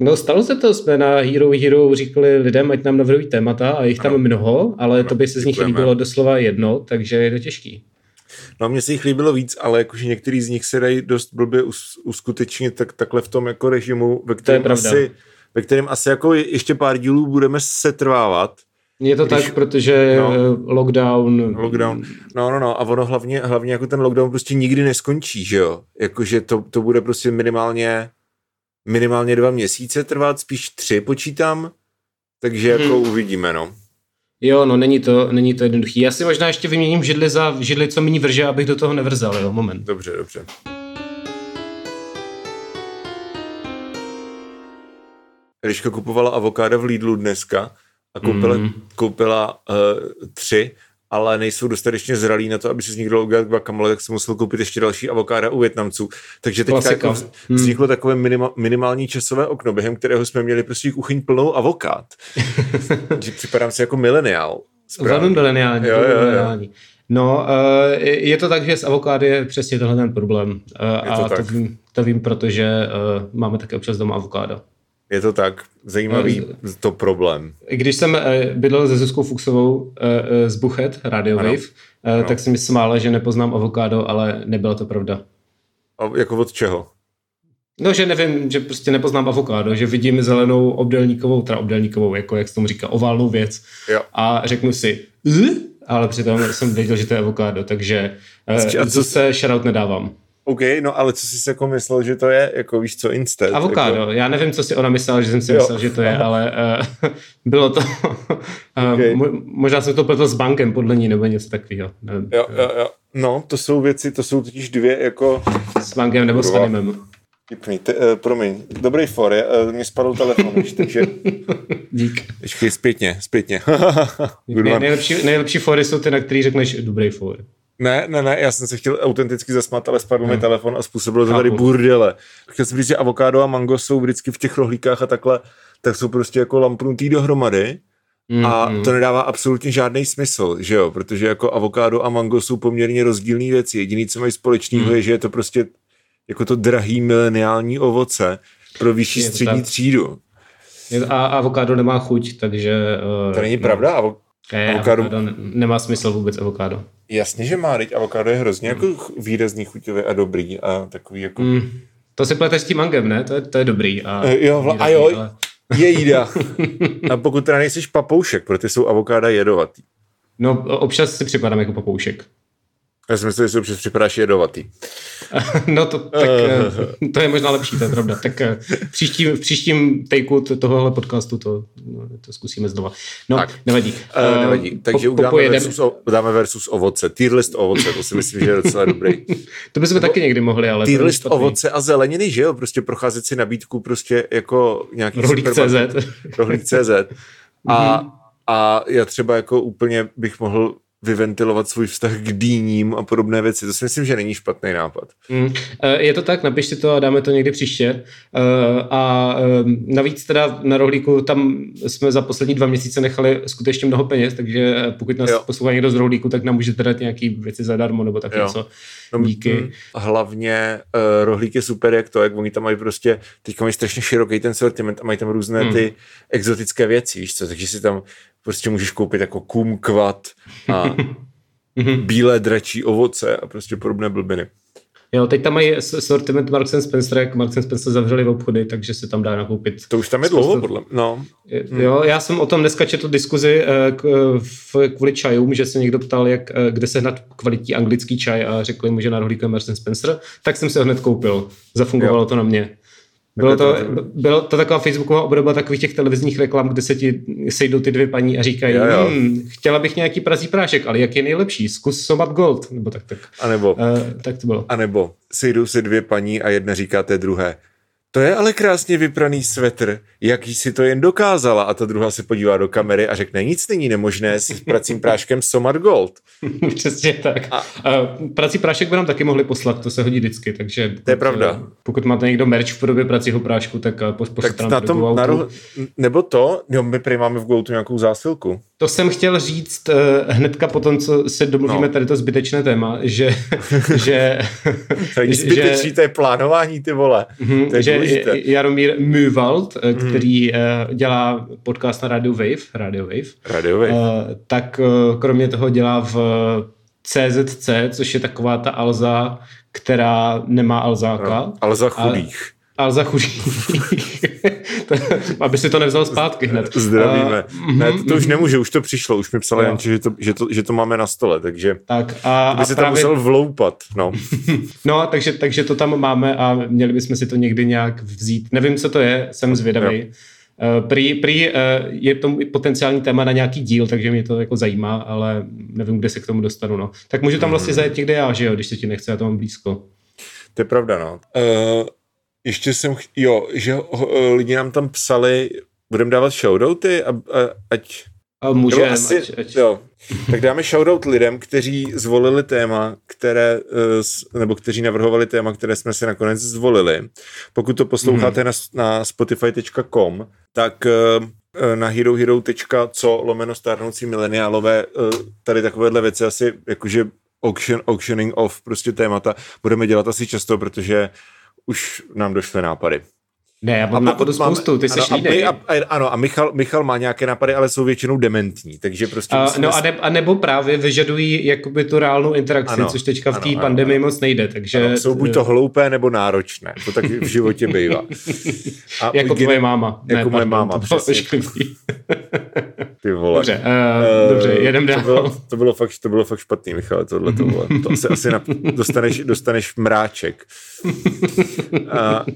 No stalo se to, jsme na Hero Hero říkali lidem, ať nám navrhují témata a jich tam ano. mnoho, ale to by se z nich líbilo doslova jedno, takže je to těžký. No mně se jich líbilo víc, ale jakože některý z nich se dají dost blbě uskutečnit tak, takhle v tom jako režimu, ve kterém asi, ve kterém asi jako ještě pár dílů budeme setrvávat. Je to když, tak, protože no, lockdown... Lockdown, no, no, no, a ono hlavně, hlavně jako ten lockdown prostě nikdy neskončí, že jo? Jakože to, to bude prostě minimálně minimálně dva měsíce trvat, spíš tři počítám, takže jako hmm. uvidíme, no. Jo, no není to, není to jednoduchý. Já si možná ještě vyměním židli za židli, co méně vrže, abych do toho nevrzal, jo, moment. Dobře, dobře. Eliška kupovala avokáda v Lidlu dneska a koupila, mm. koupila uh, tři ale nejsou dostatečně zralí na to, aby si z nich dal udělat guacamole, tak jsem musel koupit ještě další avokáda u Větnamců. Takže teď jako hmm. vzniklo hmm. takové minima, minimální časové okno, během kterého jsme měli prostě kuchyň plnou avokád. že připadám si jako mileniál. Velmi mileniální. Jo, jo, jo. No, uh, je to tak, že s avokády je přesně tenhle ten problém. Uh, a to, to, vím, to vím, protože uh, máme také občas doma avokáda. Je to tak zajímavý no, to problém. Když jsem eh, bydlel se Zuzkou Fuxovou eh, eh, z Buchet, Radio Wave, ano. tak jsem mi smála, že nepoznám avokádo, ale nebyla to pravda. A jako od čeho? No, že nevím, že prostě nepoznám avokádo, že vidím zelenou obdelníkovou, teda obdelníkovou, jako jak se tomu říká, oválnou věc. Jo. A řeknu si, ale přitom jsem věděl, že to je avokádo, takže co se shoutout nedávám. OK, no ale co jsi si jako myslel, že to je, jako víš co, instant? Avokádo, jako... já nevím, co si ona myslela, že jsem si jo. myslel, že to je, ale uh, bylo to, uh, okay. mo- možná jsem to pletl s bankem podle ní, nebo něco takového. Jo, jo, jo. No, to jsou věci, to jsou totiž dvě jako... S bankem nebo s animem. Tipný, te, uh, promiň, dobrý for, je, uh, mě spadl telefon, víš, takže... Dík. Ještě zpětně, zpětně. Nej, nejlepší, nejlepší fory jsou ty, na který řekneš dobrý for. Ne, ne, ne, já jsem se chtěl autenticky zasmat, ale spadl hmm. mi telefon a způsobilo to tady burdele. Chtěl jsem říct, že avokádo a mango jsou vždycky v těch rohlíkách a takhle, tak jsou prostě jako lampnutý dohromady. Mm, a to nedává absolutně žádný smysl, že jo, protože jako avokádo a mango jsou poměrně rozdílné věci. Jediný, co mají společného, mm. je, že je to prostě jako to drahý mileniální ovoce pro vyšší střední tak. třídu. A avokádo nemá chuť, takže... Uh, to není pravda? Avo- ne, avokádo... avokádo nemá smysl vůbec avokádo. Jasně, že má, teď avokádo je hrozně jako výrazný chuťově a dobrý a takový jako... Mm, to se plete s tím mangem, ne? To je, to je dobrý. A, uh, jo, vla, a jo, ale... je jída. a pokud teda nejsiš papoušek, protože jsou avokáda jedovatý. No, občas si připadám jako papoušek. Já si myslím, že si občas připadáš jedovatý. no to, tak, eh, to je možná lepší, to je pravda. Tak eh, v příštím, v příštím takeu tohohle podcastu to, no, to zkusíme znova. No, tak. nevadí. Uh, nevadí. Takže po, versus, udáme versus ovoce. Tier list ovoce, to si myslím, že je docela dobrý. to bychom taky někdy mohli, ale... Tier list ovoce a zeleniny, že jo? Prostě procházet si nabídku prostě jako nějaký Rohlík.cz Rohlík.cz a, mhm. a já třeba jako úplně bych mohl vyventilovat svůj vztah k dýním a podobné věci. To si myslím, že není špatný nápad. Mm. Je to tak, napište to a dáme to někdy příště. Eh, a ehm, navíc teda na rohlíku tam jsme za poslední dva měsíce nechali skutečně mnoho peněz, takže pokud nás jo. poslouchá někdo z rohlíku, tak nám můžete dát nějaký věci zadarmo nebo tak jo. něco. No, Díky. Mm, hlavně uh, rohlík je super, jak to, jak oni tam mají prostě, teďka mají strašně široký ten sortiment a mají tam různé mm. ty exotické věci, víš co, takže si tam prostě můžeš koupit jako kumkvat a bílé dračí ovoce a prostě podobné blbiny. Jo, teď tam mají sortiment Marks Spencer, jak Marks Spencer zavřeli v obchody, takže se tam dá nakoupit. To už tam je dlouho, podle no. Jo, já jsem o tom dneska četl diskuzi eh, kvůli čajům, že se někdo ptal, jak, eh, kde sehnat kvalitní anglický čaj a řekli mu, že na rohlíku je Marks Spencer, tak jsem se ho hned koupil. Zafungovalo jo. to na mě. Bylo to, bylo to taková facebooková obdoba takových těch televizních reklam, kde se ti sejdou ty dvě paní a říkají, jo, jo. Hm, chtěla bych nějaký prazí prášek, ale jak je nejlepší? Zkus Somat Gold. Nebo tak, tak. A nebo, uh, tak to bylo. A nebo sejdou se dvě paní a jedna říká té druhé, to je ale krásně vypraný svetr, jaký si to jen dokázala. A ta druhá se podívá do kamery a řekne, nic není nemožné s pracím práškem Somar Gold. Přesně tak. A, a prací prášek by nám taky mohli poslat, to se hodí vždycky, takže pokud, to je pravda. pokud máte někdo merch v podobě pracího prášku, tak pošlete tak na tom, na roh, Nebo to, jo, my prý máme v Goutu nějakou zásilku. To jsem chtěl říct uh, hnedka po tom, co se domluvíme no. tady to zbytečné téma, že... že zbytečný, že, to je plánování, ty vole. Mm, to je že důležité. Jaromír Müwald, mm. který uh, dělá podcast na Radio Wave, Radio Wave, Radio Wave. Uh, tak uh, kromě toho dělá v CZC, což je taková ta Alza, která nemá Alzáka. No, Alza chudých. A, ale za chudých. aby si to nevzal zpátky hned. Zdravíme. Uh, ne, to, to už nemůže, už to přišlo, už mi psala Janče, že to, že, to, že to máme na stole, takže tak a, by a se právě... tam musel vloupat. No, no takže, takže to tam máme a měli bychom si to někdy nějak vzít. Nevím, co to je, jsem zvědavý. Jo. Uh, prý, prý uh, je to potenciální téma na nějaký díl, takže mě to jako zajímá, ale nevím, kde se k tomu dostanu. No. Tak můžu tam vlastně mhm. zajet někde já, že jo, když se ti nechce, já to mám blízko. To je pravda, no. Uh, ještě jsem, ch- jo, že ho, eh, lidi nám tam psali, budeme dávat shoutouty, a, a, ať... A můžeme, asi, ať, ať. Jo. Tak dáme shoutout lidem, kteří zvolili téma, které, eh, nebo kteří navrhovali téma, které jsme si nakonec zvolili. Pokud to posloucháte mm. na, na spotify.com, tak eh, na herohero.co lomeno stárnoucí mileniálové tady takovéhle věci asi jakože auction, auctioning off prostě témata budeme dělat asi často, protože už nám došly nápady. Ne, já mám nápadu spoustu, ty jsi ano, a, a, ano, a Michal, Michal má nějaké nápady, ale jsou většinou dementní, takže prostě... A, no a, ne, a nebo právě vyžadují jakoby tu reálnou interakci, ano, což teďka v té pandemii ano. moc nejde, takže... Ano, jsou buď to hloupé, nebo náročné, to taky v životě bývá. A jako tvoje máma. Jako ne, moje máma, přesně. Ty vole. Dobře, uh, uh, dobře, jedem dál. To bylo, to bylo, fakt, to bylo fakt špatný, Michal, tohle to bylo. To asi, asi na, dostaneš, dostaneš mráček. Uh,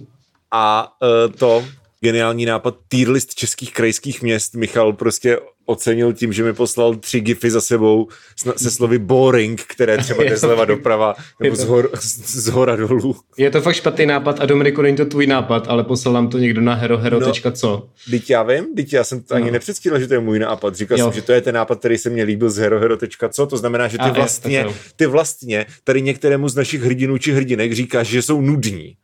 a uh, to geniální nápad tier list českých krajských měst Michal prostě ocenil tím, že mi poslal tři gify za sebou se slovy boring, které třeba jde zleva doprava nebo z, hor, z hora dolů. Je to fakt špatný nápad a Dominiku, není to tvůj nápad, ale poslal nám to někdo na herohero.co. No, teď já vím, teď já jsem to ani no. nepředstíral, že to je můj nápad. Říkal jo. jsem, že to je ten nápad, který se mě líbil z herohero.co, to znamená, že ty a vlastně, ty vlastně tady některému z našich hrdinů či hrdinek říkáš, že jsou nudní.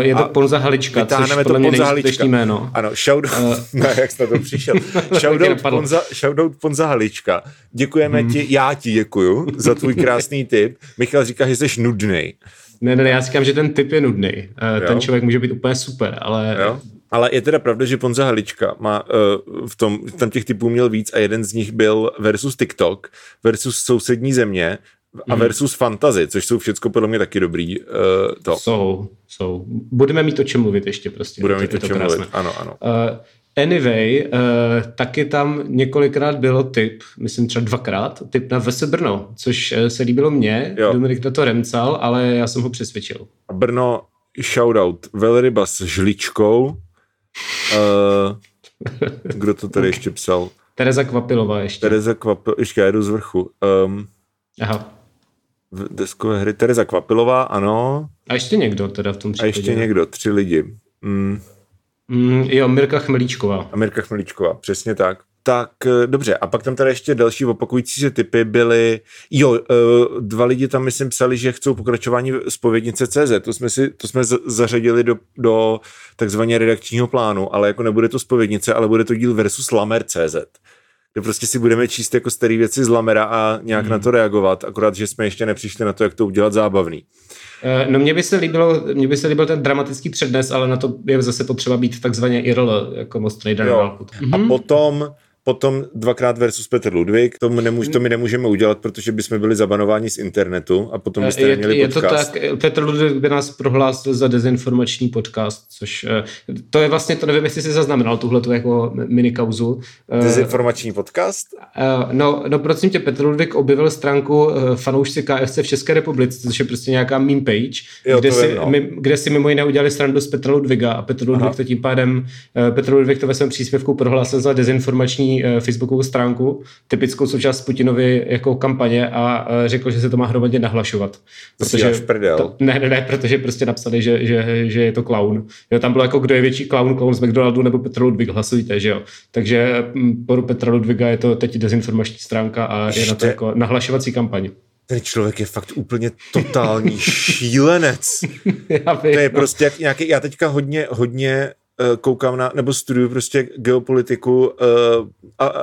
Je to Ponza Halička, což to Ponza Halička. jméno. Ano, shoutout, uh, no, jak jsi na to přišel. shoutout, Ponza, shoutout Ponza Halička. Děkujeme hmm. ti, já ti děkuju za tvůj krásný tip. Michal říká, že jsi nudný. Ne, ne, já říkám, že ten typ je nudný. Uh, ten člověk může být úplně super, ale... Jo. Ale je teda pravda, že Ponza Halička má uh, v tom, tam těch typů měl víc a jeden z nich byl versus TikTok versus sousední země a mhm. versus fantasy, což jsou všechno podle mě taky dobrý. Uh, to. Jsou, jsou. Budeme mít o čem mluvit ještě prostě. Budeme mít o čem mluvit, ano, ano. Uh, Anyway, uh, taky tam několikrát bylo typ, myslím třeba dvakrát, typ na Vese Brno, což se líbilo mně, jo. Dominik na to remcal, ale já jsem ho přesvědčil. A Brno, shoutout, velryba s žličkou. Uh, kdo to tady ještě psal? Tereza Kvapilová ještě. Tereza Kvapilová, ještě já jdu z vrchu. Um, Aha deskové hry. Tereza Kvapilová, ano. A ještě někdo teda v tom případě. A ještě někdo, tři lidi. Mm. Mm, jo, Mirka Chmelíčková. A Mirka Chmelíčková, přesně tak. Tak eh, dobře, a pak tam teda ještě další opakující se typy byly, jo, eh, dva lidi tam myslím psali, že chcou pokračování spovědnice CZ, to jsme, si, to jsme zařadili do, do takzvaně redakčního plánu, ale jako nebude to spovědnice, ale bude to díl versus Lamer CZ kde prostě si budeme číst jako staré věci z Lamera a nějak hmm. na to reagovat, akorát, že jsme ještě nepřišli na to, jak to udělat zábavný. Eh, no mně by se líbilo, mně by se líbil ten dramatický přednes, ale na to je zase potřeba být takzvaně IRL, jako most nejde na A mhm. potom Potom dvakrát versus Petr Ludvík, to, nemůž, to my nemůžeme udělat, protože bychom byli zabanováni z internetu a potom byste je, neměli je podcast. to tak, Petr Ludvík by nás prohlásil za dezinformační podcast, což eh, to je vlastně, to nevím, jestli jsi zaznamenal tuhle tu jako minikauzu. Eh, dezinformační podcast? Eh, no, no prosím tě, Petr Ludvík objevil stránku fanoušci KFC v České republice, což je prostě nějaká meme page, jo, kde, si, no. mi, kde si mimo jiné udělali srandu z Petra Ludviga a Petr Ludvík to tím pádem, Petr Ludvík to ve svém příspěvku prohlásil za dezinformační uh, facebookovou stránku, typickou součást Putinovy jako kampaně a uh, řekl, že se to má hromadně nahlašovat. Protože, to, ne, ne, ne, protože prostě napsali, že, že, že je to clown. Jo, tam bylo jako, kdo je větší clown, clown z McDonaldu nebo Petr Ludvík, hlasujte, že jo. Takže mm, po Petra Ludviga je to teď dezinformační stránka a je na to jako nahlašovací kampaň ten člověk je fakt úplně totální šílenec. to je prostě jak nějaký, já teďka hodně, hodně koukám na, nebo studuju prostě geopolitiku uh,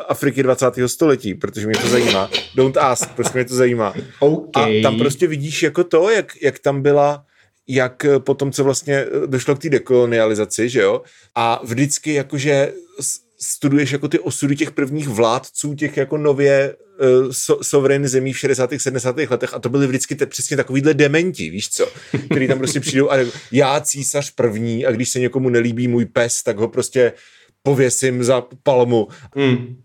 Afriky 20. století, protože mě to zajímá. Don't ask, prostě mě to zajímá. Okay. A tam prostě vidíš jako to, jak, jak tam byla jak potom, co vlastně došlo k té dekolonializaci, že jo? A vždycky jakože studuješ jako ty osudy těch prvních vládců, těch jako nově so, sovereign zemí v 60. 70. letech a to byly vždycky te, přesně takovýhle dementi, víš co, který tam prostě přijdou a já císař první a když se někomu nelíbí můj pes, tak ho prostě pověsím za palmu. Hmm.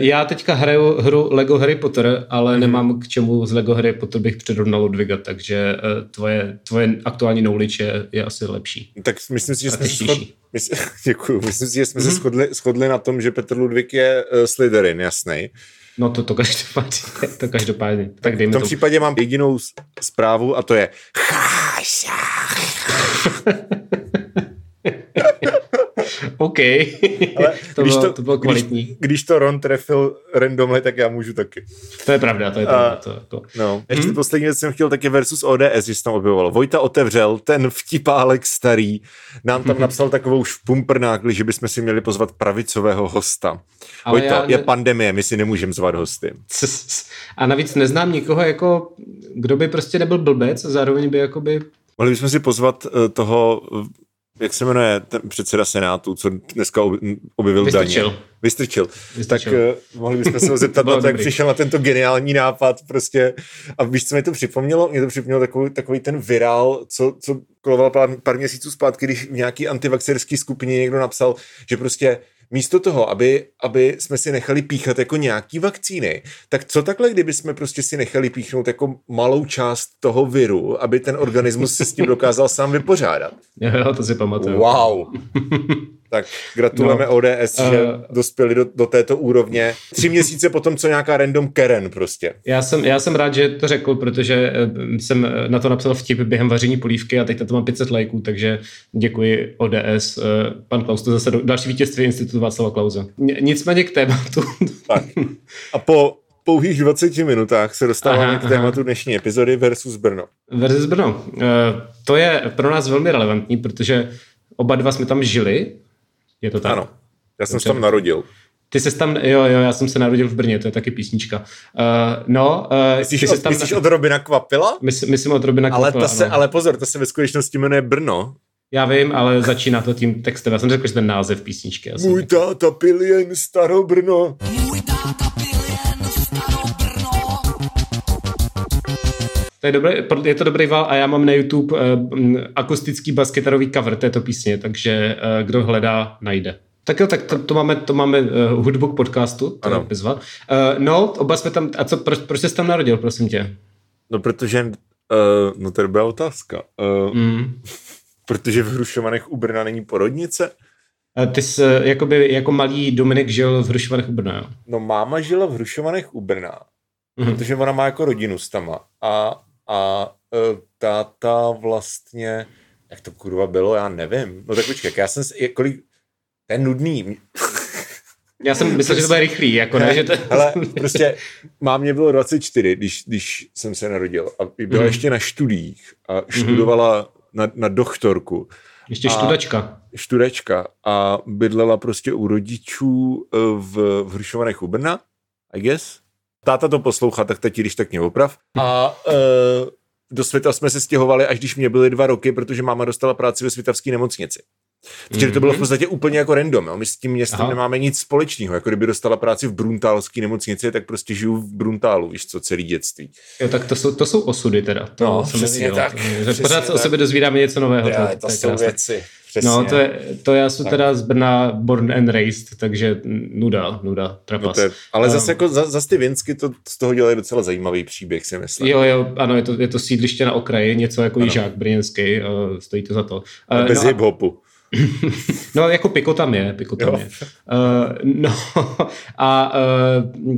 Já teďka hraju hru Lego Harry Potter, ale hmm. nemám k čemu z Lego Harry Potter bych přirovnal Ludviga, takže e, tvoje, tvoje aktuální knowledge je, je asi lepší. Tak myslím si, že jsme se schod... Mysl... Děkuju. Myslím si, že jsme hmm. se shodli, shodli na tom, že Petr Ludvík je uh, Slytherin, jasný. No to, to každopádně, to každopádně. Tak v tom to... případě mám jedinou zprávu a to je OK. Ale to, když bylo, to, to bylo kvalitní. Když, když to Ron trefil randomly, tak já můžu taky. To je pravda, to je pravda. To, to. No. Ještě hmm. poslední věc jsem chtěl taky versus ODS, že se tam objevovalo. Vojta otevřel, ten vtipálek starý, nám tam napsal takovou špumprnákli, že bychom si měli pozvat pravicového hosta. Ale Vojta, já... je pandemie, my si nemůžeme zvat hosty. A navíc neznám nikoho, jako, kdo by prostě nebyl blbec a zároveň by jakoby Mohli bychom si pozvat uh, toho jak se jmenuje ten předseda Senátu, co dneska objevil Vystrčil. daně. Vystrčil. Vystrčil. Tak uh, mohli bychom se ho zeptat na to, jak přišel na tento geniální nápad prostě. A víš, co mi to připomnělo? Mě to připomnělo takový, takový ten virál, co, co koloval pár, pár měsíců zpátky, když v nějaký antivaxerský skupině někdo napsal, že prostě místo toho, aby, aby jsme si nechali píchat jako nějaký vakcíny, tak co takhle, kdyby jsme prostě si nechali píchnout jako malou část toho viru, aby ten organismus se s tím dokázal sám vypořádat? Jo, to si pamatuju. Wow. Tak gratulujeme no, ODS, uh, že dospěli do, do této úrovně. Tři měsíce potom, co nějaká random Karen prostě. Já jsem, já jsem rád, že to řekl, protože eh, jsem na to napsal vtip během vaření polívky a teď na to mám 500 lajků, takže děkuji ODS. Eh, pan Klaus, to zase další vítězství Institutu Václava Klauze. Nicméně k tématu. Tak. A po pouhých 20 minutách se dostáváme aha, k tématu aha. dnešní epizody versus Brno. Versus Brno. To je pro nás velmi relevantní, protože oba dva jsme tam žili je to tak? Ano, já jsem se tam narodil. Ty jsi tam, jo, jo, já jsem se narodil v Brně, to je taky písnička. Uh, no, uh, myslíš, ty od, tam, myslíš od Robina Kvapila? Mys, myslím od Robina Kvapila, ale, ta se, ale pozor, to se ve skutečnosti jmenuje Brno. Já vím, ale začíná to tím textem. Já jsem řekl, že ten název písničky. Můj táta pil jen Starobrno. Můj To je, dobrý, je to dobrý val a já mám na YouTube uh, akustický baskytarový cover této písně, takže uh, kdo hledá, najde. Tak jo, tak to, to máme, to máme uh, hudbu k podcastu, to ano. Uh, no, oba jsme tam, a co, proč, proč jsi tam narodil, prosím tě? No, protože, uh, no to je dobrá otázka. Uh, mm. Protože v Hrušovanech u Brna není porodnice? Ty jsi jakoby, jako malý Dominik žil v Hrušovanech u Brna, jo? No máma žila v Hrušovanech u Brna, mm-hmm. protože ona má jako rodinu s tama. A a uh, táta vlastně, jak to kurva bylo, já nevím. No tak počkej, já jsem, kolik, to je nudný. Já jsem myslel, že to bude rychlý, jako ne, že to... Ale prostě mámě bylo 24, když, když jsem se narodil a byla mm. ještě na studiích a mhm. študovala mm. na, na doktorku. Ještě študačka. Študačka a bydlela prostě u rodičů eh, v, v Hrušovanech u Brna, I guess táta to poslouchá, tak teď když tak mě oprav. A uh, do světa jsme se stěhovali, až když mě byly dva roky, protože máma dostala práci ve světavské nemocnici. Takže mm-hmm. to bylo v mhm. podstatě úplně jako random. Jo. My s tím městem Aha. nemáme nic společného. Jako kdyby dostala práci v Bruntálské nemocnici, tak prostě žiju v Bruntálu, víš co, celý dětství. Jo, tak to jsou, to jsou osudy teda. To no, přesně tak. Přesně pořád tak. o sebe dozvídáme něco nového. Já, to, to, to jsou věci. Přesně. No, to, je, to já jsem teda z Brna born and raised, takže nuda, nuda, trapas. No je, ale zase um, jako za, zase ty Vinsky to z toho dělají docela zajímavý příběh, si myslím. Jo, jo, ano, je to, je to sídliště na okraji, něco jako Jižák brněnský, uh, stojí to za to. Uh, bez no, hip-hopu. no, jako Piko tam je, Piko tam jo. je. Uh, no, a, uh,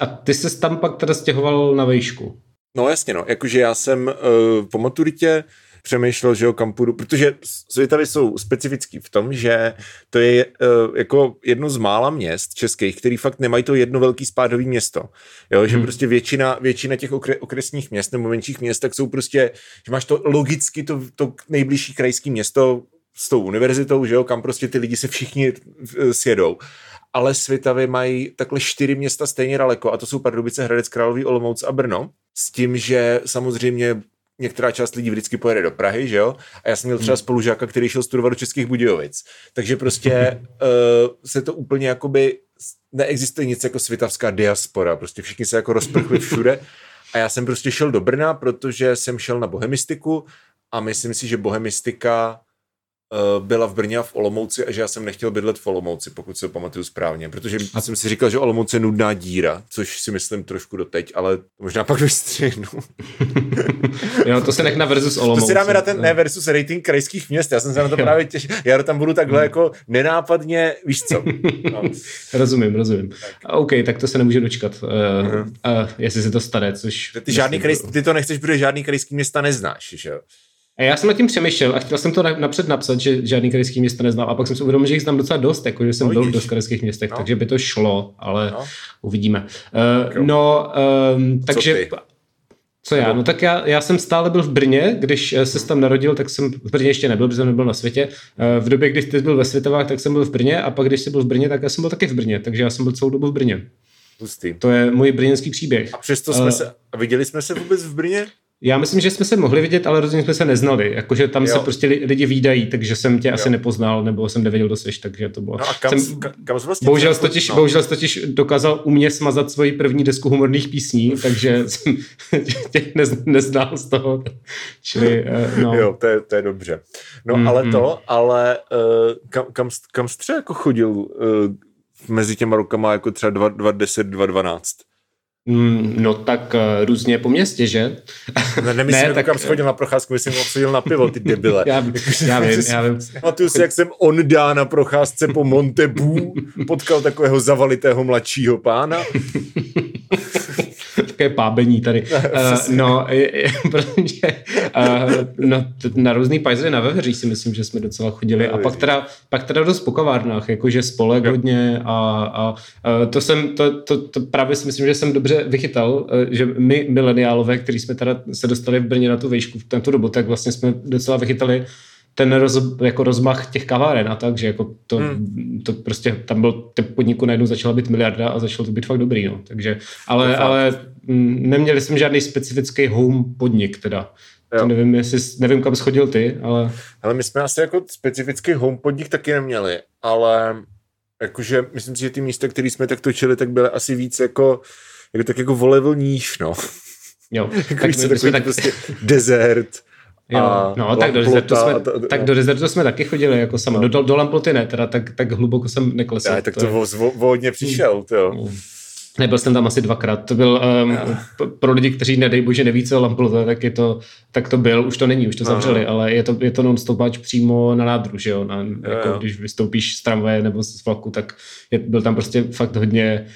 a ty jsi tam pak teda stěhoval na vejšku. No jasně, no, jakože já jsem uh, po maturitě přemýšlel, že jo, kam půjdu, protože Svitavy jsou specifický v tom, že to je uh, jako jedno z mála měst českých, který fakt nemají to jedno velký spádový město. Jo, že hmm. prostě většina, většina těch okre, okresních měst nebo menších měst, tak jsou prostě, že máš to logicky to, to nejbližší krajské město s tou univerzitou, že jo, kam prostě ty lidi se všichni eh, sjedou. Ale Svitavy mají takhle čtyři města stejně daleko a to jsou Pardubice, Hradec Králový, Olomouc a Brno. S tím, že samozřejmě některá část lidí vždycky pojede do Prahy, že jo? A já jsem měl třeba hmm. spolužáka, který šel studovat do Českých Budějovic. Takže prostě uh, se to úplně jakoby neexistuje nic jako svitavská diaspora, prostě všichni se jako rozprchli všude a já jsem prostě šel do Brna, protože jsem šel na bohemistiku a myslím si, že bohemistika byla v Brně a v Olomouci a že já jsem nechtěl bydlet v Olomouci, pokud se to pamatuju správně, protože a jsem si říkal, že Olomouc je nudná díra, což si myslím trošku doteď, ale možná pak vystřihnu. jo, to se nech na versus Olomouc. To si dáme na ten ne versus rating krajských měst, já jsem se na to právě těšil, já tam budu takhle jako nenápadně, víš co. No. rozumím, rozumím. Tak. OK, tak to se nemůže dočkat, uh, uh-huh. uh, jestli se to stane, což... Ty, žádný kraj, ty to nechceš, protože žádný krajský města neznáš, že jo? A já jsem nad tím přemýšlel a chtěl jsem to napřed napsat, že žádný krajský město neznám. A pak jsem si uvědomil, že jich znám docela dost, jako že jsem no, byl v dost krajských městech, no. takže by to šlo, ale no. uvidíme. Uh, no, um, takže... Co, co já? No tak já, já jsem stále byl v Brně, když eh, se tam narodil, tak jsem v Brně ještě nebyl, protože jsem nebyl na světě. Eh, v době, kdy ty byl ve Světovách, tak jsem byl v Brně a pak, když jsi byl v Brně, tak já jsem byl taky v Brně, takže já jsem byl celou dobu v Brně. Pustý. To je můj brněnský příběh. A přesto jsme uh, se, viděli jsme se vůbec v Brně? Já myslím, že jsme se mohli vidět, ale rozhodně jsme se neznali. Jakože tam jo. se prostě lidi výdají, takže jsem tě jo. asi nepoznal, nebo jsem nevěděl, kdo jsi, takže to bylo. No a kam, jsem, kam vlastně bohužel, jsi totiž, no. bohužel totiž dokázal u mě smazat svoji první desku humorných písní, takže jsem tě nez, neznal z toho. Čili, uh, no. Jo, to je, to je dobře. No mm, ale mm. to, ale uh, kam, kam, kam jsi třeba jako chodil uh, mezi těma rokama jako třeba 2010, 2012? Mm, no tak uh, různě po městě, že? Ne, nemyslím, ne, tak kam schodil na procházku, myslím, že chodil na pivo, ty debile. já, já vím, já vím. Pamatuju si, jak jsem on dá na procházce po Montebu, potkal takového zavalitého mladšího pána také pábení tady. Uh, no, protože uh, no, na různý pajzry na Veveří si myslím, že jsme docela chodili. A pak teda, pak teda dost po kavárnách, jakože spolek hodně a, a uh, to jsem, to, to, to, právě si myslím, že jsem dobře vychytal, že my mileniálové, kteří jsme teda se dostali v Brně na tu výšku v tento dobu, tak vlastně jsme docela vychytali ten roz, jako rozmach těch kaváren a tak, že jako to, hmm. to prostě tam byl, ten podniku najednou začala být miliarda a začalo to být fakt dobrý, no. Takže, ale, ale neměli jsme žádný specifický home podnik teda. To nevím, jestli, nevím, kam schodil ty, ale... Ale my jsme asi jako specifický home podnik taky neměli, ale jakože myslím si, že ty místa, které jsme tak točili, tak byly asi víc jako, jako tak jako volevil níž, no. Jo, tak my, jsme tak... prostě desert, Jo, no, tak do, Desertu jsme, to, tak do Desertu jsme taky chodili, jako sama. No. Do, do Lamploty ne, teda tak, tak hluboko jsem neklesl. Já, tak to, to vo, hodně přišel, jo. No. Nebyl jsem tam asi dvakrát. To byl um, pro lidi, kteří nedej bože neví, co Lamplota, tak je to, tak to byl, už to není, už to zavřeli, Aha. ale je to, je to non-stopač přímo na nádru, že jo, na, jako, jo. když vystoupíš z tramvaje nebo z vlaku, tak je, byl tam prostě fakt hodně uh,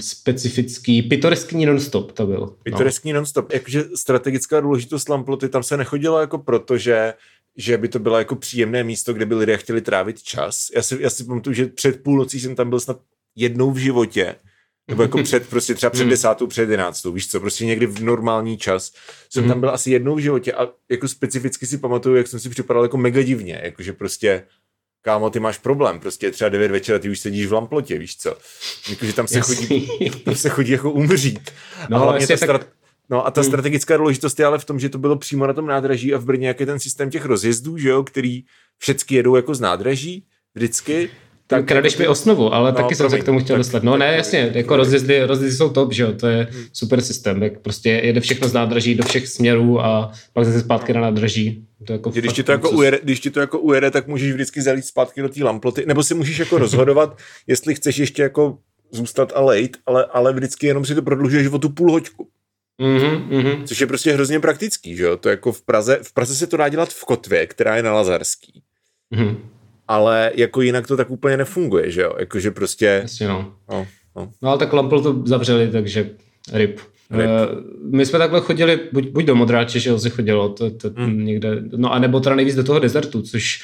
specifický, pitoreskní nonstop to byl. No. Pitoreskní no. nonstop, jakože strategická důležitost Lamploty, tam se nechodilo jako proto, že že by to bylo jako příjemné místo, kde by lidé chtěli trávit čas. Já si, já si pamatuju, že před půlnocí jsem tam byl snad jednou v životě, nebo jako před, prostě třeba před hmm. desátou, před jedenáctou, víš co, prostě někdy v normální čas. Jsem tam hmm. byl asi jednou v životě a jako specificky si pamatuju, jak jsem si připadal jako mega divně, jakože prostě kámo, ty máš problém, prostě třeba 9 večera, ty už sedíš v Lamplotě, víš co. Jakože tam se chodí, tam se chodí jako umřít. No, a hlavně ta, tak... strat... no a ta hmm. strategická důležitost je ale v tom, že to bylo přímo na tom nádraží a v Brně, jak je ten systém těch rozjezdů, že jo, který všechny jedou jako z nádraží vždycky, tak kradeš mi osnovu, ale no, taky jsem se k tomu chtěl dostat. No ne, jasně, jako rozjezdy, rozjezdy jsou top, že jo, to je hmm. super systém, jak prostě jede všechno z nádraží do všech směrů a pak zase zpátky na nádraží. To jako když, ti to jako ujede, když ti to jako ujede, tak můžeš vždycky zalít zpátky do té lamploty, nebo si můžeš jako rozhodovat, jestli chceš ještě jako zůstat a lejt, ale, ale vždycky jenom si to prodlužuješ o tu půl hoďku. Mm-hmm, mm-hmm. Což je prostě hrozně praktický, že jo? To jako v Praze, v Praze se to dá dělat v Kotvě, která je na Lazarský. Mm-hmm ale jako jinak to tak úplně nefunguje, že jo? Jakože prostě... Jasně, no. No, no. no ale tak Lampl to zavřeli, takže rip. Rip. Uh, my jsme takhle chodili, buď, buď do Modráče, že jo, se chodilo to, to hmm. někde, no a nebo teda nejvíc do toho desertu, což,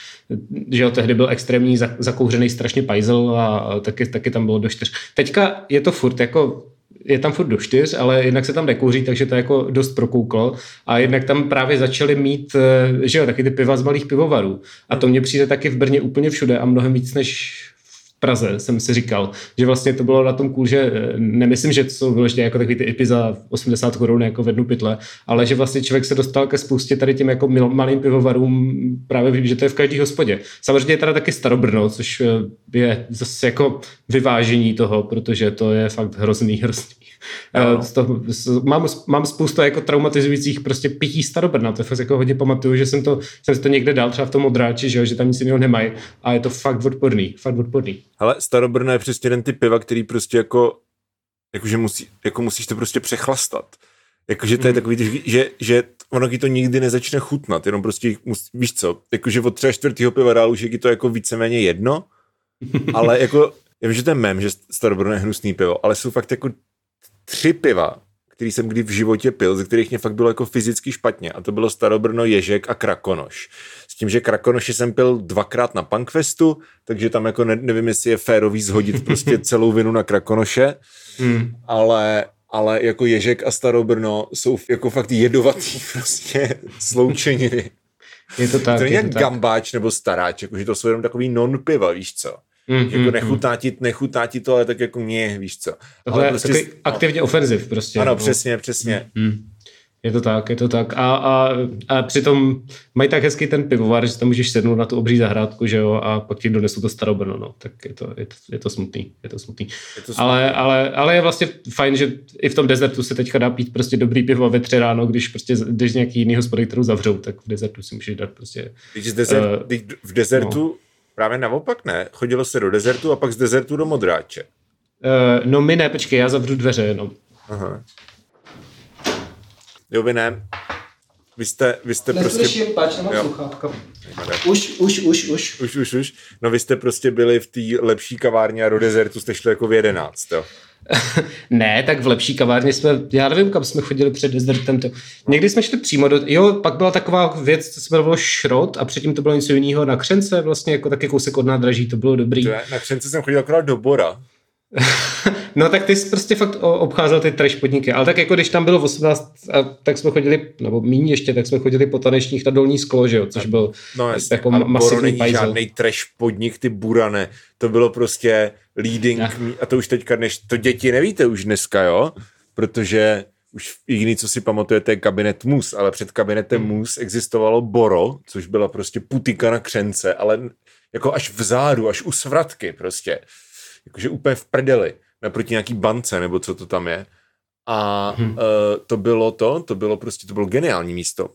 že jo, tehdy byl extrémní zakouřený strašně pajzel a taky, taky tam bylo do čtyř. Teďka je to furt jako je tam furt do čtyř, ale jednak se tam nekouří, takže to jako dost prokouklo a jednak tam právě začali mít, eh, že jo, taky ty piva z malých pivovarů a to mně přijde taky v Brně úplně všude a mnohem víc než Praze jsem si říkal, že vlastně to bylo na tom cool, že eh, nemyslím, že to jsou vyloženě jako takový ty ipy za 80 korun jako v jednu pytle, ale že vlastně člověk se dostal ke spoustě tady těm jako malým pivovarům, právě vím, že to je v každé hospodě. Samozřejmě je teda taky Starobrno, což eh, je zase jako vyvážení toho, protože to je fakt hrozný, hrozný. No. To, mám, mám spoustu jako traumatizujících prostě pití Starobrna, to fakt jako hodně pamatuju, že jsem to, jsem si to někde dal třeba v tom odráči, že, že tam nic jiného nemají a je to fakt odporný, fakt odporný. Ale Starobrno je přesně ten typ piva, který prostě jako, jakože musí, jako musíš to prostě přechlastat. Jakože to je mhm. takový, že, že ono ti to nikdy nezačne chutnat, jenom prostě, víš co, jakože od třeba čtvrtého piva dál už je ti to jako víceméně jedno, ale jako, já vím, že to je mem, že Starobrno je hnusný pivo, ale jsou fakt jako tři piva, který jsem kdy v životě pil, ze kterých mě fakt bylo jako fyzicky špatně. A to bylo Starobrno, Ježek a Krakonoš. S tím, že Krakonoši jsem pil dvakrát na Punkfestu, takže tam jako ne, nevím, jestli je férový zhodit prostě celou vinu na Krakonoše, hmm. ale ale jako Ježek a Starobrno jsou jako fakt jedovatý prostě sloučeniny. Je to tak. To je jak gambáč nebo staráč, jakože to jsou jenom takový non-piva, víš co? Mm, jako nechutná, ti, nechutná ti to, ale tak jako mě, víš co. Tohle ale prostě, takový aktivně ofenziv prostě. Ano, no. přesně, přesně. Mm, mm. Je to tak, je to tak. A, a, a přitom mají tak hezký ten pivovar, že tam můžeš sednout na tu obří zahrádku, že jo, a pak ti donesu to starobrno, no. Tak je to, je to, je to smutný, je to smutný. Je to smutný. Ale, ale, ale, je vlastně fajn, že i v tom dezertu se teďka dá pít prostě dobrý pivo ve tři ráno, když prostě jdeš nějaký jiný hospody, kterou zavřou, tak v dezertu si můžeš dát prostě... Když desert, uh, v dezertu no Právě naopak ne. Chodilo se do dezertu a pak z dezertu do modráče. Uh, no my ne, počkej, já zavřu dveře jenom. Aha. Jo, vy ne. Vy jste, vy jste Neslyším, prostě... nemám sluchátka. Už, už, už, už. Už, už, už. No vy jste prostě byli v té lepší kavárně a do dezertu jste šli jako v jedenáct, jo. ne, tak v lepší kavárně jsme, já nevím, kam jsme chodili před dezertem. To. Někdy jsme šli přímo do, jo, pak byla taková věc, co se jmenovalo šrot a předtím to bylo něco jiného na Křence, vlastně jako taky kousek od nádraží, to bylo dobrý. To je, na Křence jsem chodil akorát do Bora. no tak ty jsi prostě fakt obcházel ty trash podniky, ale tak jako když tam bylo 18, tak jsme chodili, nebo méně ještě, tak jsme chodili po tanečních na dolní sklo, že jo, což byl no, jasně, jako masivní pajzel. žádný trash podnik, ty burane, to bylo prostě leading, ja. a to už teďka, než to děti nevíte už dneska, jo, protože už jediný, co si pamatujete, je kabinet Mus, ale před kabinetem hmm. Mus existovalo Boro, což byla prostě putika na křence, ale jako až vzadu, až u svratky prostě jakože úplně v prdeli, naproti nějaký bance, nebo co to tam je. A hmm. uh, to bylo to, to bylo prostě, to bylo geniální místo.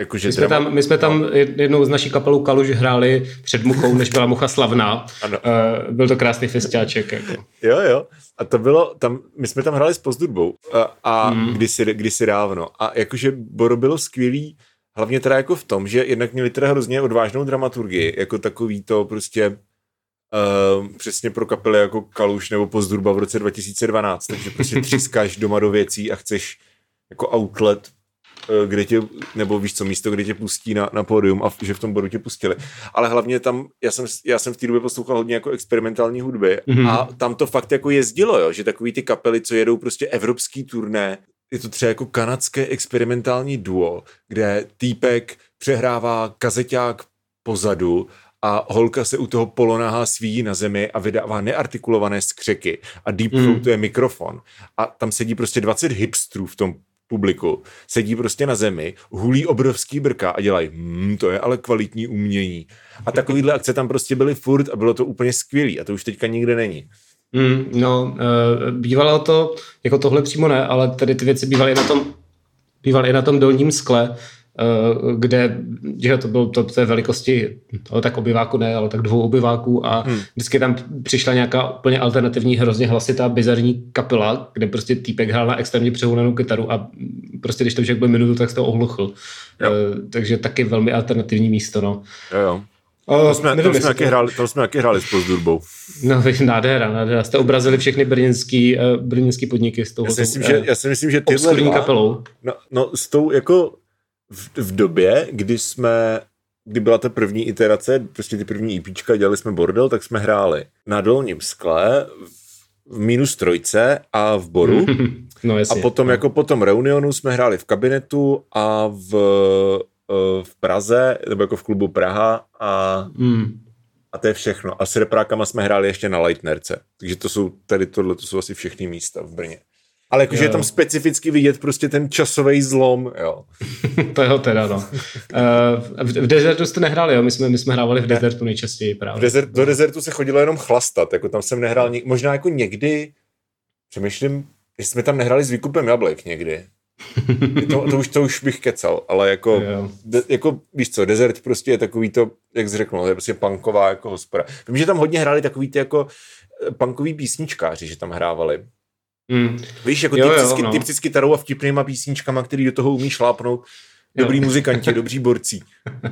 Jakože my, jsme tam, my jsme tam jednou z naší kapelou Kaluž hráli před Muchou, než byla Mucha slavná. Ano. Uh, byl to krásný festiáček. Jako. Jo, jo. A to bylo, tam, my jsme tam hráli s Pozdudbou a, a hmm. kdysi, kdysi dávno. A jakože Boro bylo skvělý, hlavně teda jako v tom, že jednak měli teda hrozně odvážnou dramaturgii, jako takový to prostě Uh, přesně pro kapely jako Kaluš nebo Pozdurba v roce 2012, takže prostě třískáš doma do věcí a chceš jako outlet, uh, kde tě, nebo víš co, místo, kde tě pustí na, na pódium a že v tom bodu tě pustili. Ale hlavně tam, já jsem, já jsem v té době poslouchal hodně jako experimentální hudby mm-hmm. a tam to fakt jako jezdilo, jo, že takový ty kapely, co jedou prostě evropský turné, je to třeba jako kanadské experimentální duo, kde týpek přehrává kazeťák pozadu a holka se u toho polonáhá svíjí na zemi a vydává neartikulované skřeky a deep mm. to je mikrofon. A tam sedí prostě 20 hipstrů v tom publiku, sedí prostě na zemi, hulí obrovský brka a dělají, hmm, to je ale kvalitní umění. A takovýhle akce tam prostě byly furt a bylo to úplně skvělý a to už teďka nikde není. Mm, no, e, bývalo to, jako tohle přímo ne, ale tady ty věci bývaly na tom, bývaly i na tom dolním skle, Eh, kde že to bylo to, té velikosti, ale tak obyváku ne, ale tak dvou obyváků a hmm. vždycky tam přišla nějaká úplně alternativní, hrozně hlasitá, bizarní kapela, kde prostě týpek hrál na extrémně přehulenou kytaru a prostě když to už byl minutu, tak se to ohluchl. Uh, takže taky velmi alternativní místo, no. Jo, jo. Uh, to jsme, nevím, to, jsme to... hráli, to jsme taky hráli s Pozdurbou. No, nádhera, nádhera. Jste obrazili všechny brněnský, uh, brněnský podniky s tou já si myslím, uh, že, já si myslím, že tyhle dva, kapelou. No, no, s tou jako v, v době, kdy jsme kdy byla ta první iterace, prostě ty první EPčka, dělali jsme bordel, tak jsme hráli na dolním skle, v minus trojce a v Boru. no, jasně. A potom no. jako po tom reunionu jsme hráli v kabinetu a v, eh, v Praze, nebo jako v klubu Praha a, Mm. a to je všechno. A s reprákama jsme hráli ještě na Lightnerce. Takže to jsou tady tohle, to jsou asi všechny místa v Brně. Ale jakože je tam specificky vidět prostě ten časový zlom, jo. to jo teda, no. Uh, v, v Desertu jste nehráli, jo? My jsme, my jsme hrávali v Desertu nejčastěji V právě. desert, do dezertu se chodilo jenom chlastat, jako tam jsem nehrál, možná jako někdy, přemýšlím, jestli jsme tam nehráli s výkupem jablek někdy. To, to, už, to už bych kecal, ale jako, de, jako víš co, desert prostě je takový to, jak jsi řekl, no, to je prostě punková jako hospoda. Vím, že tam hodně hráli takový ty jako eh, punkový písničkáři, že tam hrávali. Mm. Víš, jako Jo, jo, typicky, no. typicky tarou a vtipnýma písničkama, který do toho umí šlápnout. Dobrý Jo. muzikanti, dobří borci.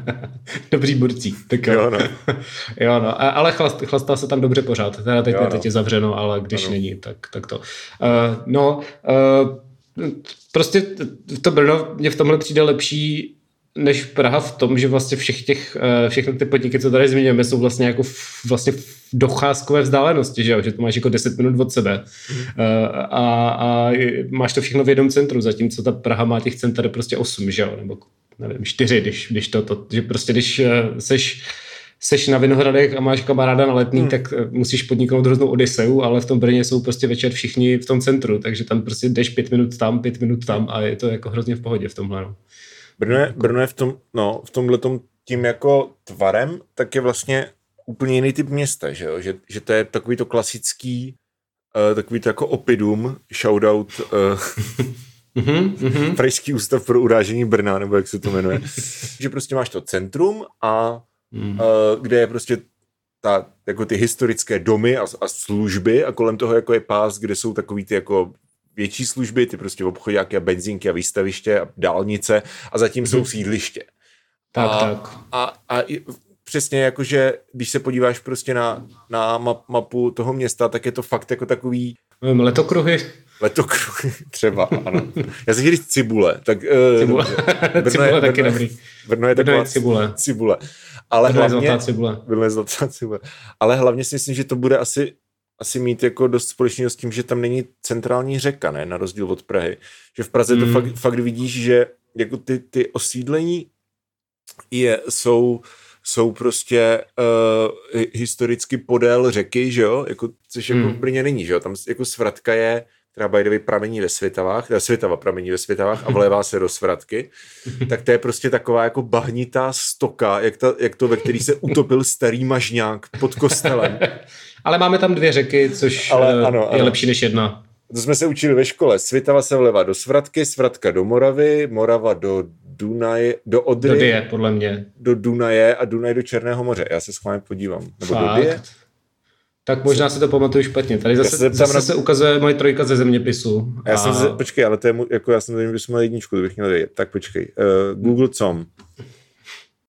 Dobrý burcí, tak jo. Jo, no. jo no. A, ale chlast, chlastá se tam dobře pořád. Teda teď, Jo, jo, no. teď je zavřeno, ale když Ano. není, tak, tak to. Uh, no, uh, prostě to Brno mě v tomhle přijde lepší než Praha v tom, že vlastně všech těch, eh, všechny ty podniky, co tady zmiňujeme, jsou vlastně jako v, vlastně v docházkové vzdálenosti, že, jo? že to máš jako 10 minut od sebe Eh, a, a máš to všechno v jednom centru, zatímco ta Praha má těch center prostě 8, že jo? nebo nevím, 4, když, když to, to, že prostě když eh, seš seš na Vinohradech a máš kamaráda na letný, Hmm. tak musíš podniknout hroznou odiseu, ale v tom Brně jsou prostě večer všichni v tom centru, takže tam prostě jdeš pět minut tam, pět minut tam a je to jako hrozně v pohodě v tomhle. No. Brno je, Brno je v tom, no, v tomhle tím jako tvarem, tak je vlastně úplně jiný typ města, že, jo? Že, že to je takový to klasický, uh, takový to jako opidum, shoutout uh, Mhm, mhm. Pražský ústav pro urážení Brna, nebo jak se to jmenuje. že prostě máš to centrum a Mm. uh, kde je prostě ta, jako ty historické domy a, a služby a kolem toho jako je pás, kde jsou takový ty jako větší služby, ty prostě obchodáky a benzínky a výstaviště a dálnice a zatím jsou sídliště. Tak, a, tak. A, a přesně jakože, když se podíváš prostě na, na map, mapu toho města, tak je to fakt jako takový Vím, Letokruhy, letokruh, třeba, ano. Já jsem říct cibule, tak uh, cibule, cibule taky Brno, dobrý. Brno je Brno taková je cibule. cibule. Ale Brno je hlavně, zlatá cibule. Brno je zlatá cibule. Ale hlavně si myslím, že to bude asi, asi mít jako dost společného s tím, že tam není centrální řeka, ne, na rozdíl od Prahy. Že v Praze to Mm. fakt, fakt vidíš, že jako ty, ty osídlení je, jsou, jsou prostě uh, historicky podél řeky, že jo, jako, což jako Mm. v Brně není, že jo, tam jako svratka je, která way pramení ve Svitavách, teda Svitava pramení ve Svitavách a vlévá se do Svratky, tak to je prostě taková jako bahnitá stoka, jak, ta, jak to, ve který se utopil starý mažňák pod kostelem. Ale máme tam dvě řeky, což Ale Ale, ano, je ano. lepší než jedna. To jsme se učili ve škole. Svitava se vlevá do Svratky, Svratka do Moravy, Morava do Dunaje, do Odry, Do die, podle mě. do Dunaje a Dunaj do Černého moře. Já se schválně podívám. Nebo do Fakt? Die? Tak možná si to pamatuju špatně. Tady se zase, zeptám zase na- se ukazuje moje trojka ze zeměpisu. Já a... jsem se, počkej, ale to je, jako já jsem tady měl jedničku, to bych měl vědět. Tak počkej. Uh, Google com.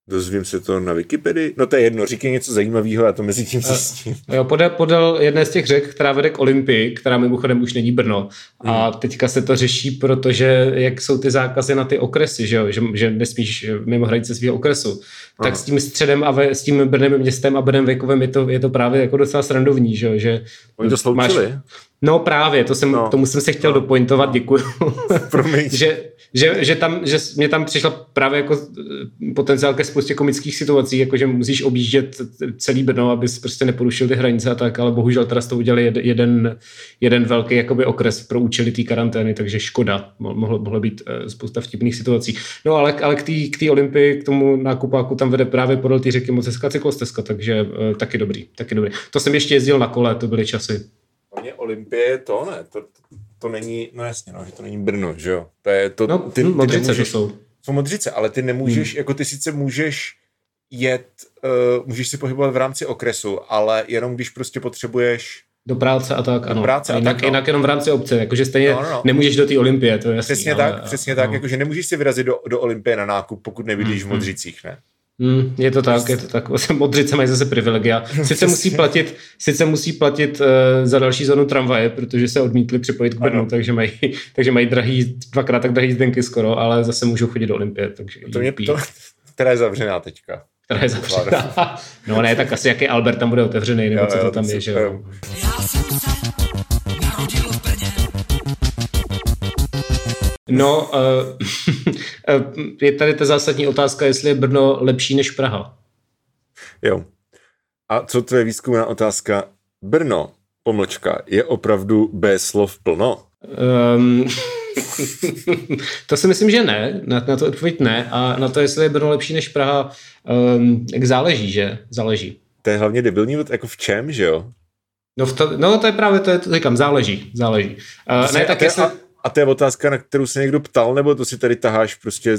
Dozvím se to na Wikipedii? No to je jedno, říkej něco zajímavého, já to mezi tím zjistím. Jo, podél, podél jedné z těch řek, která vede k Olympii, která mimochodem už není Brno. A Hmm. teďka se to řeší, protože jak jsou ty zákazy na ty okresy, že, jo? že, že nesmíš mimo hranice svého okresu, tak Aha. s tím středem a ve, s tím Brnem městem a Brnem Vejkovem je to, je to právě jako docela srandovní, že, jo? že Oni to sloučili? No právě, to jsem, No. tomu jsem se chtěl No. dopointovat, děkuju. Promiň. že, že, že, tam, že mě tam přišla právě jako eh, potenciál ke spoustě komických situací, jako že musíš objíždět celý Brno, abys prostě neporušil ty hranice a tak, ale bohužel teda toho udělali jed- jeden, jeden velký jakoby okres pro účely té karantény, takže škoda. Mo- Mohlo, mohlo být eh, spousta vtipných situací. No ale, ale k té Olympii, k tomu nákupáku tam vede právě podél té řeky moc hezká cyklostezka, takže eh, taky dobrý, taky dobrý. To jsem ještě jezdil na kole, to byly časy. Hlavně Olympie, to ne, to, to není, no jasně, no, že to není Brno, že jo. To je to, No, ty, modřice nemůžeš- to jsou. jsou modřice, ale ty nemůžeš, hmm. jako ty sice můžeš jet, uh, můžeš si pohybovat v rámci okresu, ale jenom když prostě potřebuješ, Do práce a tak, ano. práce a a jinak, tak, no. jinak jenom v rámci obce, jakože stejně No, no, no. nemůžeš do té Olympie, to je jasný. přesně ale, tak, přesně tak, no. jakože nemůžeš si vyrazit do, do Olympie na nákup, pokud nebydlíš v Hmm, Modřicích, ne? Hmm, je to tak, je to tak. Modřice mají zase privilegia. Sice musí platit, sice musí platit uh, za další zónu tramvaje, protože se odmítli připojit k Brnu, Ano. takže mají, takže mají drahý, dvakrát tak drahý zdenky skoro, ale zase můžou chodit do Olympie, takže To jí- to, která je zavřená teďka. která je zavřená. No ne, tak asi jaký Albert tam bude otevřený, nebo Jo, co jo, to tam to je, že jo. jo. Já jsem se No, uh, je tady ta zásadní otázka, jestli je Brno lepší než Praha. Jo. A co to je výzkumná otázka? Brno, pomlčka, je opravdu bez slov plno? Um, to si myslím, že ne. Na, na to odpověď ne. A na to, jestli je Brno lepší než Praha, um, jak záleží, že? Záleží. To je hlavně debilní, jako v čem, že jo? No, to, no to je právě, to, je, to říkám, záleží, záleží. Uh, ne, tak jestli... a, a to je otázka, na kterou se někdo ptal, nebo to si tady taháš prostě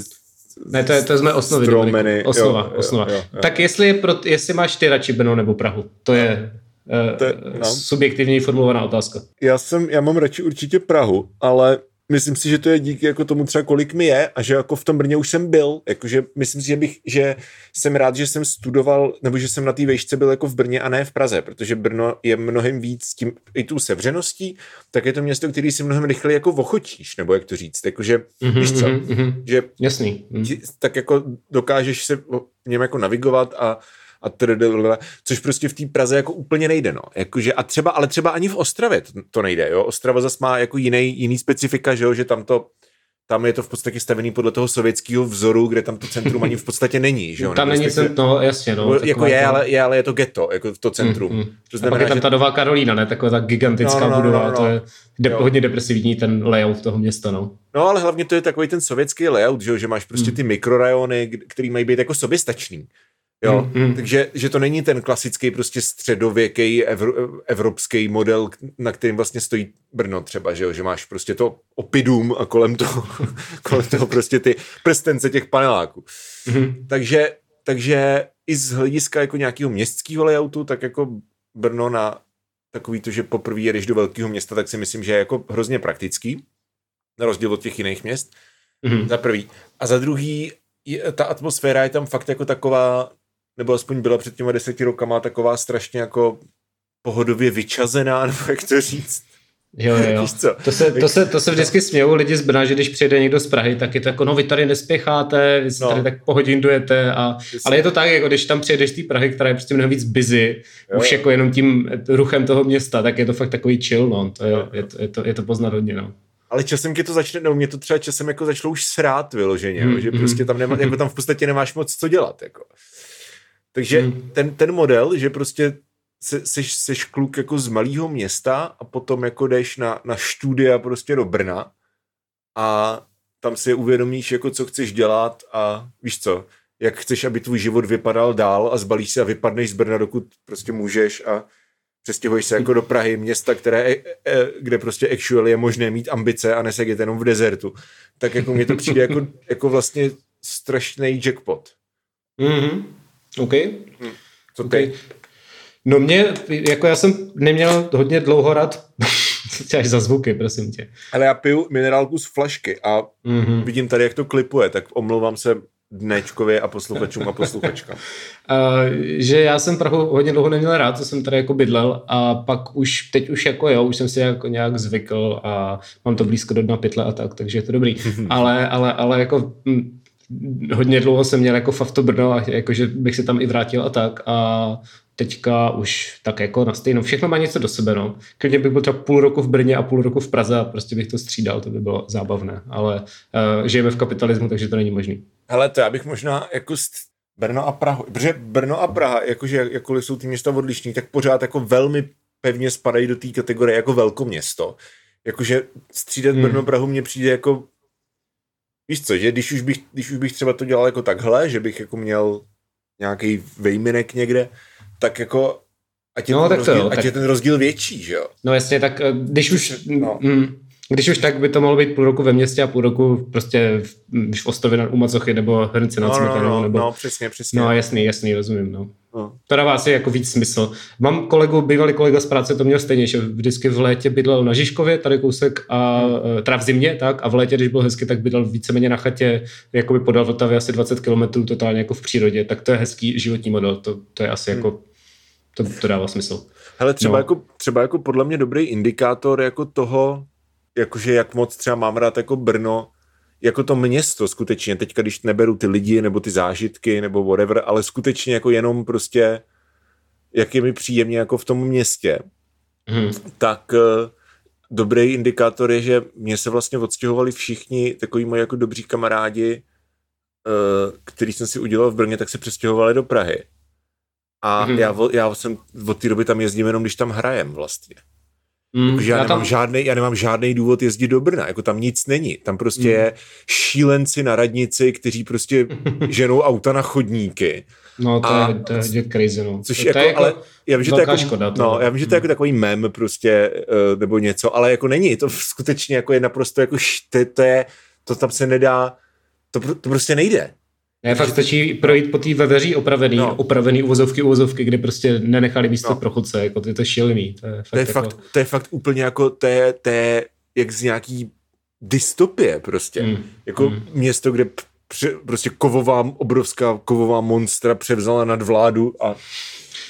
ne, to, je, to jsme osnovy. Stromeny, Osnova, jo, osnova. Jo, jo, tak jestli, je pro, jestli máš ty radši Brno nebo Prahu, to je, to je no. subjektivně formulovaná otázka. Já, jsem, já mám radši určitě Prahu, ale myslím si, že to je díky jako tomu třeba kolik mi je a že jako v tom Brně už jsem byl, jakože myslím si, že bych, že jsem rád, že jsem studoval, nebo že jsem na té vejšce byl jako v Brně a ne v Praze, protože Brno je mnohem víc tím i tu sevřeností, tak je to město, který si mnohem rychleji jako vochotíš, nebo jak to říct, jakože, mm-hmm, víš co, mm-hmm, že Jasný. Mm. tak jako dokážeš se v něm jako navigovat a a trdele, což prostě v té Praze jako úplně nejde, no. Jakože, a třeba, ale třeba ani v Ostravě to, to nejde, jo. Ostrava zase má jako jiný, jiný specifika, že jo, že tam to, tam je to v podstatě stavený podle toho sovětského vzoru, kde tam to centrum ani v podstatě není. Že jo? Tam není centrum, no jasně. No, jako je, to... ale, je, ale je to ghetto, jako to centrum. Mm, mm. To znamená, a pak je tam že... ta Nová Karolína, ne? Taková ta gigantická no, no, no, budova, no, no, no. to je de- hodně depresivní ten layout toho města, no. No ale hlavně to je takový ten sovětský layout, že, jo? že máš prostě mm. ty mikrorajony, který mají být jako soběstačný. Jo, mm, mm. takže že to není ten klasický prostě středověký evro, evropský model, na kterým vlastně stojí Brno třeba, že jo, že máš prostě to opidum a kolem toho, kolem toho prostě ty prstence těch paneláků. Mm. Takže, takže i z hlediska jako nějakého městského layoutu, tak jako Brno na takový to, že poprvé jedeš do velkého města, tak si myslím, že je jako hrozně praktický, na rozdíl od těch jiných měst. Mm. Za prvý. A za druhý, je, ta atmosféra je tam fakt jako taková nebo aspoň byla před těma deseti rokama taková strašně jako pohodově vyčazená, nebo jak to říct. Jo, jo. To, se, to, se, to se vždycky smějou lidi z Brna, že když přijede někdo z Prahy, tak je to jako, no vy tady nespěcháte, vy no. tady tak po hodin dujete, a, ale je to tak, jako když tam přijedeš z té Prahy, která je prostě mnohem víc busy, jo. už jako jenom tím ruchem toho města, tak je to fakt takový chill, no, to jo, je, to, je, to, je to poznat hodně, no. Ale časem tě to začne, no mě to třeba časem jako začalo už srát vyloženě, hmm, že prostě tam, nemá, jako tam v podstatě nemáš moc co dělat, jako. Takže hmm. ten, ten model, že prostě se, seš, seš kluk jako z malého města a potom jako jdeš na, na studia prostě do Brna a tam si uvědomíš, jako co chceš dělat a víš co, jak chceš, aby tvůj život vypadal dál a zbalíš se a vypadneš z Brna, dokud prostě můžeš a přestěhuješ se jako do Prahy, města, které, e, e, kde prostě actually je možné mít ambice a nesedět jenom v dezertu. Tak jako mně to přijde jako, jako vlastně strašný jackpot. Mm-hmm. OK. Hmm. Co okay. No mě, jako já jsem neměl hodně dlouho rád, co za zvuky, prosím tě. Ale já piju minerálku z flašky a mm-hmm. vidím tady, jak to klipuje, tak omlouvám se dnečkově a posluchačům a posluchačkám. Uh, že já jsem Prahu hodně dlouho neměl rád, co jsem tady jako bydlel a pak už, teď už jako jo, už jsem si jako nějak zvykl a mám to blízko do dna pytle a tak, takže je to dobrý. ale, ale, ale jako hm, hodně dlouho jsem měl jako fav to Brno a jakože bych se tam i vrátil a tak a teďka už tak jako na stejno. Všechno má něco do sebe, no. Klidně bych byl třeba půl roku v Brně a půl roku v Praze a prostě bych to střídal, to by bylo zábavné, ale uh, žijeme v kapitalismu, takže to není možný. Hele, to já bych možná jako st- Brno a Prahu, protože Brno a Praha, jakože jakkoliv jsou ty města odlišní, tak pořád jako velmi pevně spadají do té kategorie jako velkoměsto. Jakože střídat hmm. Brno Prahu mně přijde jako Víš co, že když už, bych, když už bych třeba to dělal jako takhle, že bych jako měl nějaký vejminek někde, tak jako ať je, no, ten, tak rozdíl, to jo, ať tak... je ten rozdíl větší, že jo? No jasně, tak eh, když už... No. Mm, když už tak by to mohlo být půl roku ve městě a půl roku prostě v, v Ostrově u Macochy nebo Hrnci nad no, no, no, nebo... no, přesně, přesně. No jasný, jasný, rozumím, no. No. To dává asi jako víc smysl. Mám kolegu, bývalý kolega z práce, to měl stejně, že vždycky v létě bydlel na Žižkově, tady kousek, a hmm. teda v zimě, tak, a v létě, když byl hezky, tak bydlel víceméně na chatě, jakoby podal Vltavě asi 20 km totálně jako v přírodě, tak to je hezký životní model, to, to je asi hmm. jako, to, to dává smysl. Hele, třeba, no. jako, třeba jako podle mě dobrý indikátor jako toho, jakože jak moc třeba mám rád jako Brno, jako to město skutečně, teďka když neberu ty lidi nebo ty zážitky nebo whatever, ale skutečně jako jenom prostě jak je mi příjemně jako v tom městě, hmm. tak eh, dobrý indikátor je, že mě se vlastně odstěhovali všichni takový moji jako dobří kamarádi, uh, který jsem si udělal v Brně, tak se přestěhovali do Prahy. A mm-hmm. já, já jsem od té doby tam jezdím jenom, když tam hrajem vlastně. Mm, jako, já, já, nemám tam... žádný, já nemám žádný důvod jezdit do Brna, jako tam nic není. Tam prostě mm. je šílenci na radnici, kteří prostě ženou auta na chodníky. No to, a, je, to je crazy, no. Což to, jako, to je jako, ale já vím, že to je jako, škoda, to, no, já vím, že to je jako takový mem prostě, uh, nebo něco, ale jako není, to skutečně jako je naprosto jako, to, to je, to tam se nedá, to, to prostě nejde. Ne, fakt stačí projít po té veveří opravený, no. opravený uvozovky, uvozovky, kde prostě nenechali místo no. pro chodce, jako to je to šílený. To je fakt, to je, jako... fakt, to je fakt úplně jako, to je, to je jak z nějaký dystopie prostě. Mm. Jako mm. město, kde pře, prostě kovová, obrovská kovová monstra převzala nad vládu a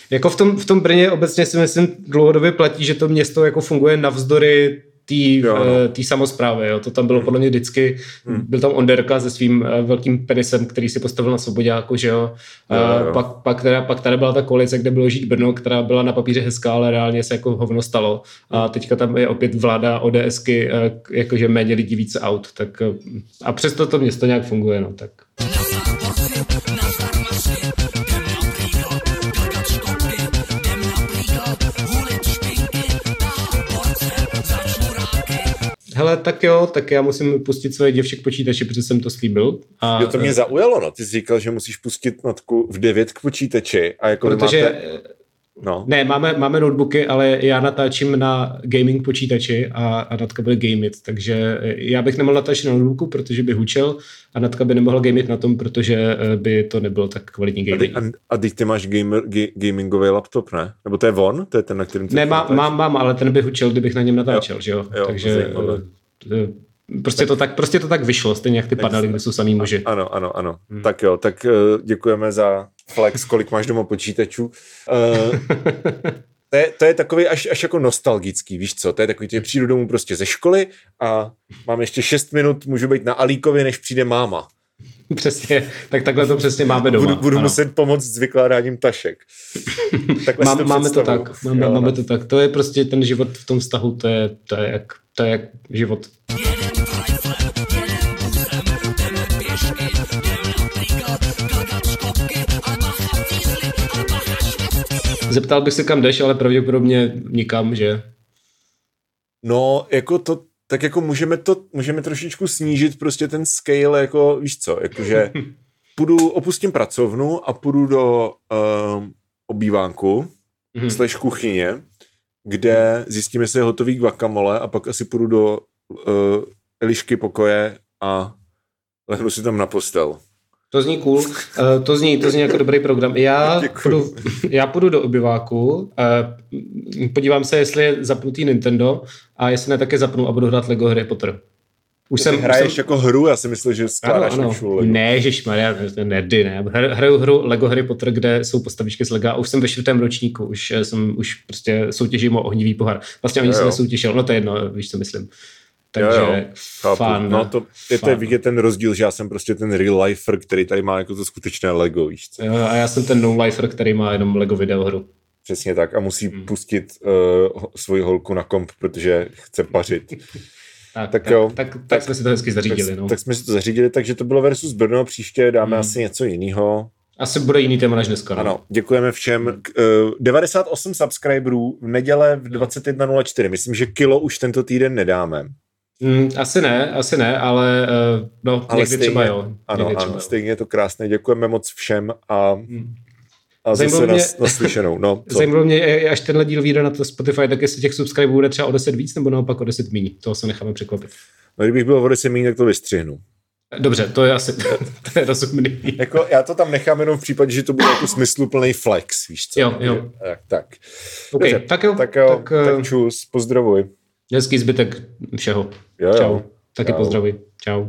jako v tom, v tom Brně obecně si myslím dlouhodobě platí, že to město jako funguje navzdory té no. Eh, samozprávy. Jo. To tam bylo podle mě vždycky, hmm. byl tam Onderka se svým eh, velkým penisem, který si postavil na Svobodáku, že jo. jo, jo. Pak, pak, teda, pak tady byla ta koalice, kde bylo žít Brno, která byla na papíře hezká, ale reálně se jako hovno stalo. A hmm. teďka tam je opět vláda ODSky, eh, jakože méně lidí více aut. Tak, a přesto to město nějak funguje, no tak. Hele, tak jo, tak já musím pustit svoje děvče k počítači, protože jsem to slíbil. A, jo, to mě zaujalo, no. Ty jsi říkal, že musíš pustit notku v 9 k počítači a jako protože, máte... No. Ne, máme, máme notebooky, ale já natáčím na gaming počítači a, a Natka bude gamit, takže já bych nemohl natáčet na notebooku, protože by hučel a Natka by nemohla gamit na tom, protože eh, by to nebylo tak kvalitní gaming. A, a, a teď ty máš gamer, ga, gamingový laptop, ne? Nebo to je on? To je ten, na kterým ty Ne, má, mám, mám, ale ten by hučel, kdybych na něm natáčel, jo. že jo? jo takže eh, Prostě to, tak, prostě to tak vyšlo, stejně jak ty padaly, kde jsou samý muži. Ano, ano, ano. Hmm. Tak jo, tak uh, děkujeme za flex, kolik máš doma počítačů. Uh, to, je, to je takový až, až jako nostalgický, víš co, to je takový, že přijdu domů prostě ze školy a mám ještě 6 minut, můžu být na Alíkově, než přijde máma. Přesně, tak takhle to přesně máme doma. Budu, budu muset pomoct s vykládáním tašek. Mám, to máme to tak, máme, jo, máme no. to tak. To je prostě ten život v tom vztahu, to je, to je, jak, to je život. Zeptal bych se, kam jdeš, ale pravděpodobně nikam, že? No, jako to, tak jako můžeme to, můžeme trošičku snížit prostě ten scale, jako víš co, jakože půjdu, opustím pracovnu a půjdu do uh, obývánku, mm-hmm. slash kuchyně, kde zjistíme, jestli je hotový guacamole a pak asi půjdu do uh, Elišky pokoje a lehnu si tam na postel. To zní cool, uh, to zní, to zní jako dobrý program. Já půjdu, já půjdu do obyváku, uh, podívám se, jestli je zapnutý Nintendo a jestli ne, také zapnu a budu hrát Lego Harry Potter. Už jsem, hraješ jsem... jako hru, já si myslím, že skládáš ano, ano. Ne, Maria, nerdy, ne. Hraju hru Lego Harry Potter, kde jsou postavičky z Lega a už jsem ve čtvrtém ročníku, už eh, jsem už prostě soutěžím o ohnivý pohár. Vlastně ani jsem nesoutěžil, no to je jedno, víš, co myslím. Takže jo, jo. Fun, no to, je to vidět ten rozdíl, že já jsem prostě ten real lifer, který tady má jako to skutečné Lego, víš co? Jo, a já jsem ten no lifer, který má jenom Lego videohru. Přesně tak a musí hmm. pustit uh, svoji holku na komp, protože chce pařit. Tak, tak, jo, tak, tak, tak jsme si to hezky zařídili. Tak, no. tak jsme si to zařídili, takže to bylo versus Brno, příště dáme hmm. asi něco jiného. Asi bude jiný téma než dneska. No? Ano, děkujeme všem. Uh, 98 subscriberů v neděle v 21.04. Myslím, že kilo už tento týden nedáme. Mm, asi ne, asi ne, ale uh, no, ale někdy stejně, třeba jo. Ano, někdy ano, třeba stejně je to krásné. Děkujeme moc všem a, mm. A zase mě, naslyšenou. No, zajímalo mě, až tenhle díl vyjde na to Spotify, tak jestli těch subscriberů bude třeba o 10 víc, nebo naopak o 10 méně. Toho se necháme překvapit. No, kdybych byl o 10 méně, tak to vystřihnu. Dobře, to je asi to je rozumný. jako já to tam nechám jenom v případě, že to bude jako smysluplný flex, víš co? Jo, jo. Tak, tak. Okay, Dobře, tak jo. Tak jo, tak, tak čus, pozdravuj. Hezký zbytek všeho. Jo, jo. Čau. Taky Čau. pozdravuj. Čau.